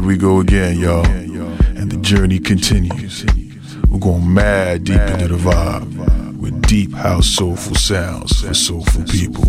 here we go again, y'all. And the journey continues. We're going mad deep into the vibe with deep house soulful sounds for soulful people.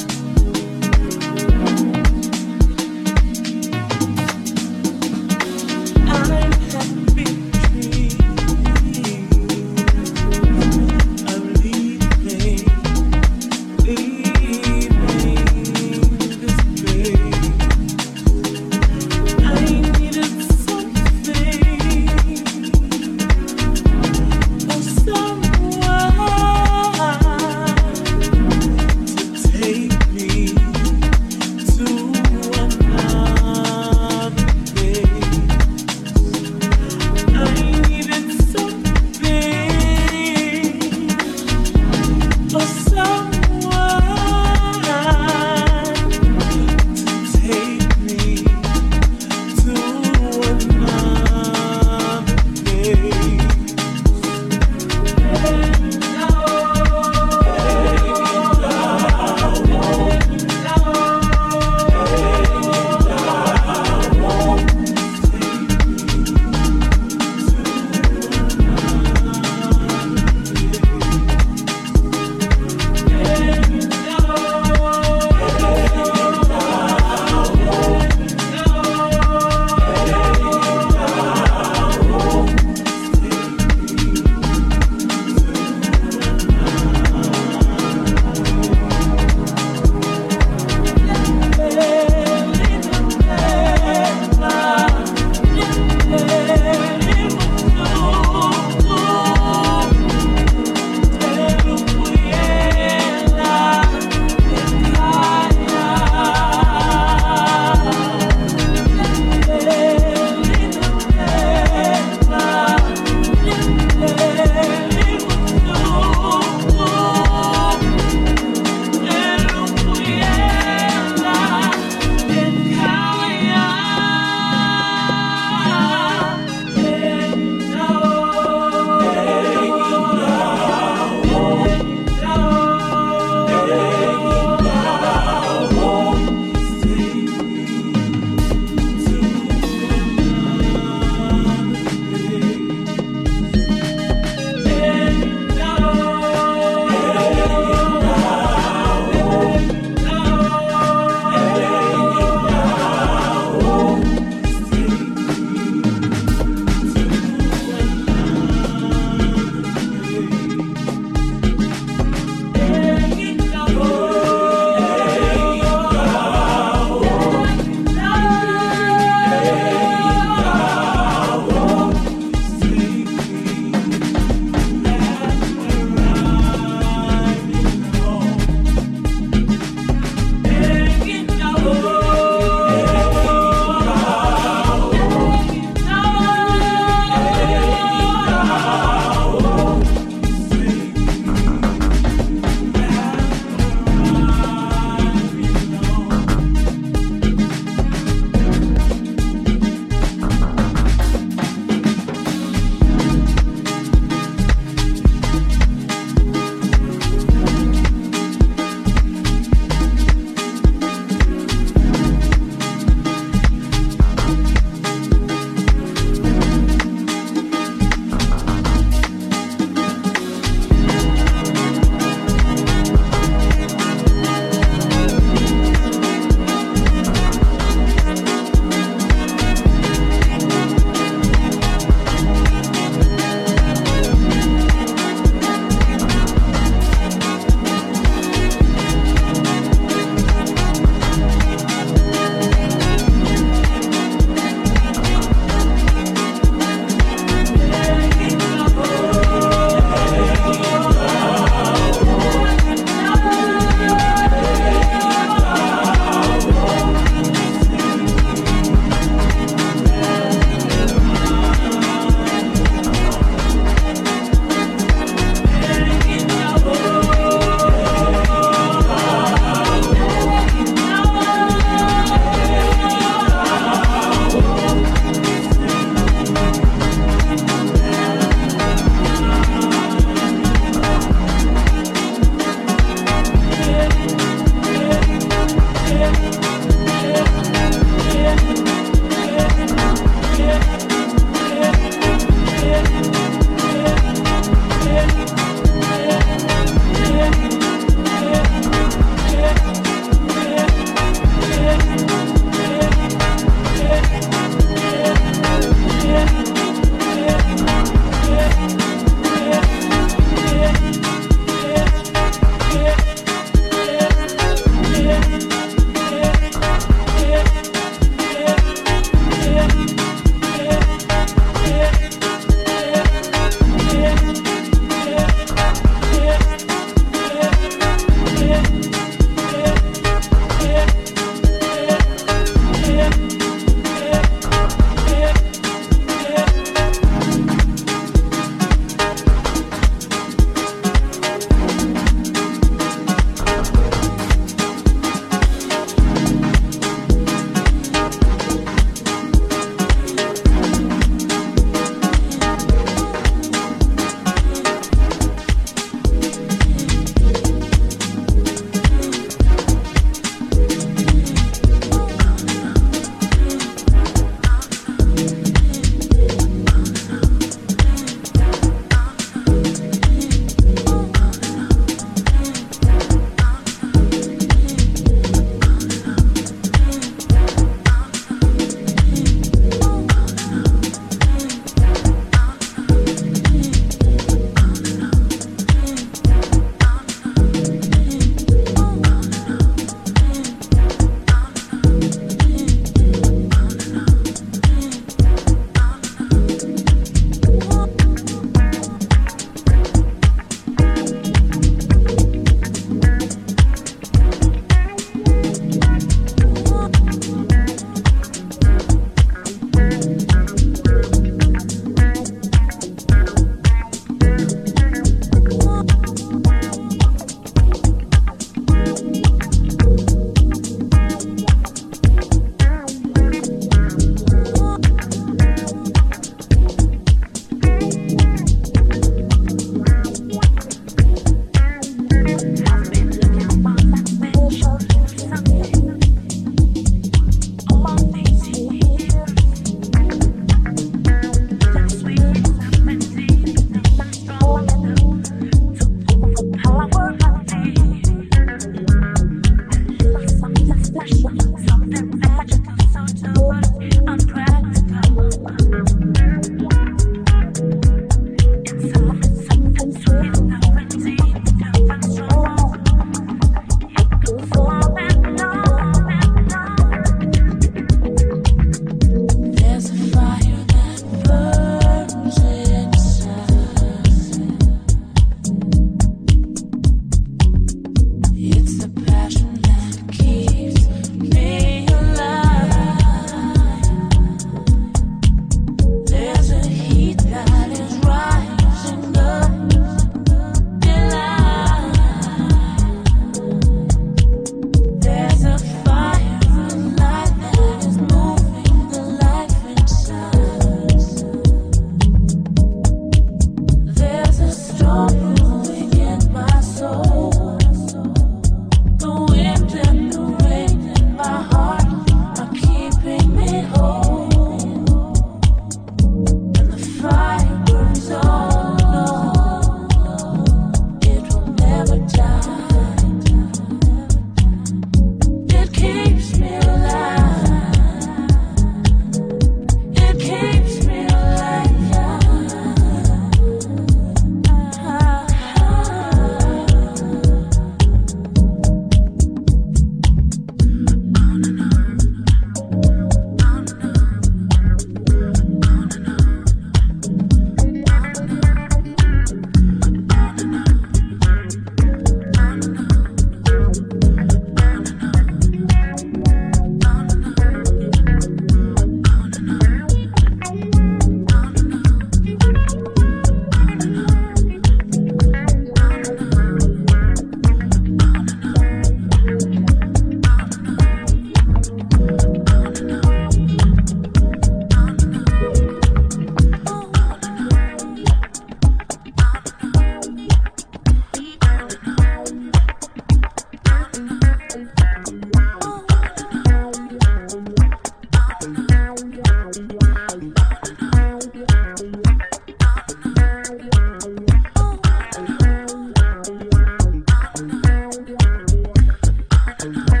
Mm-hmm.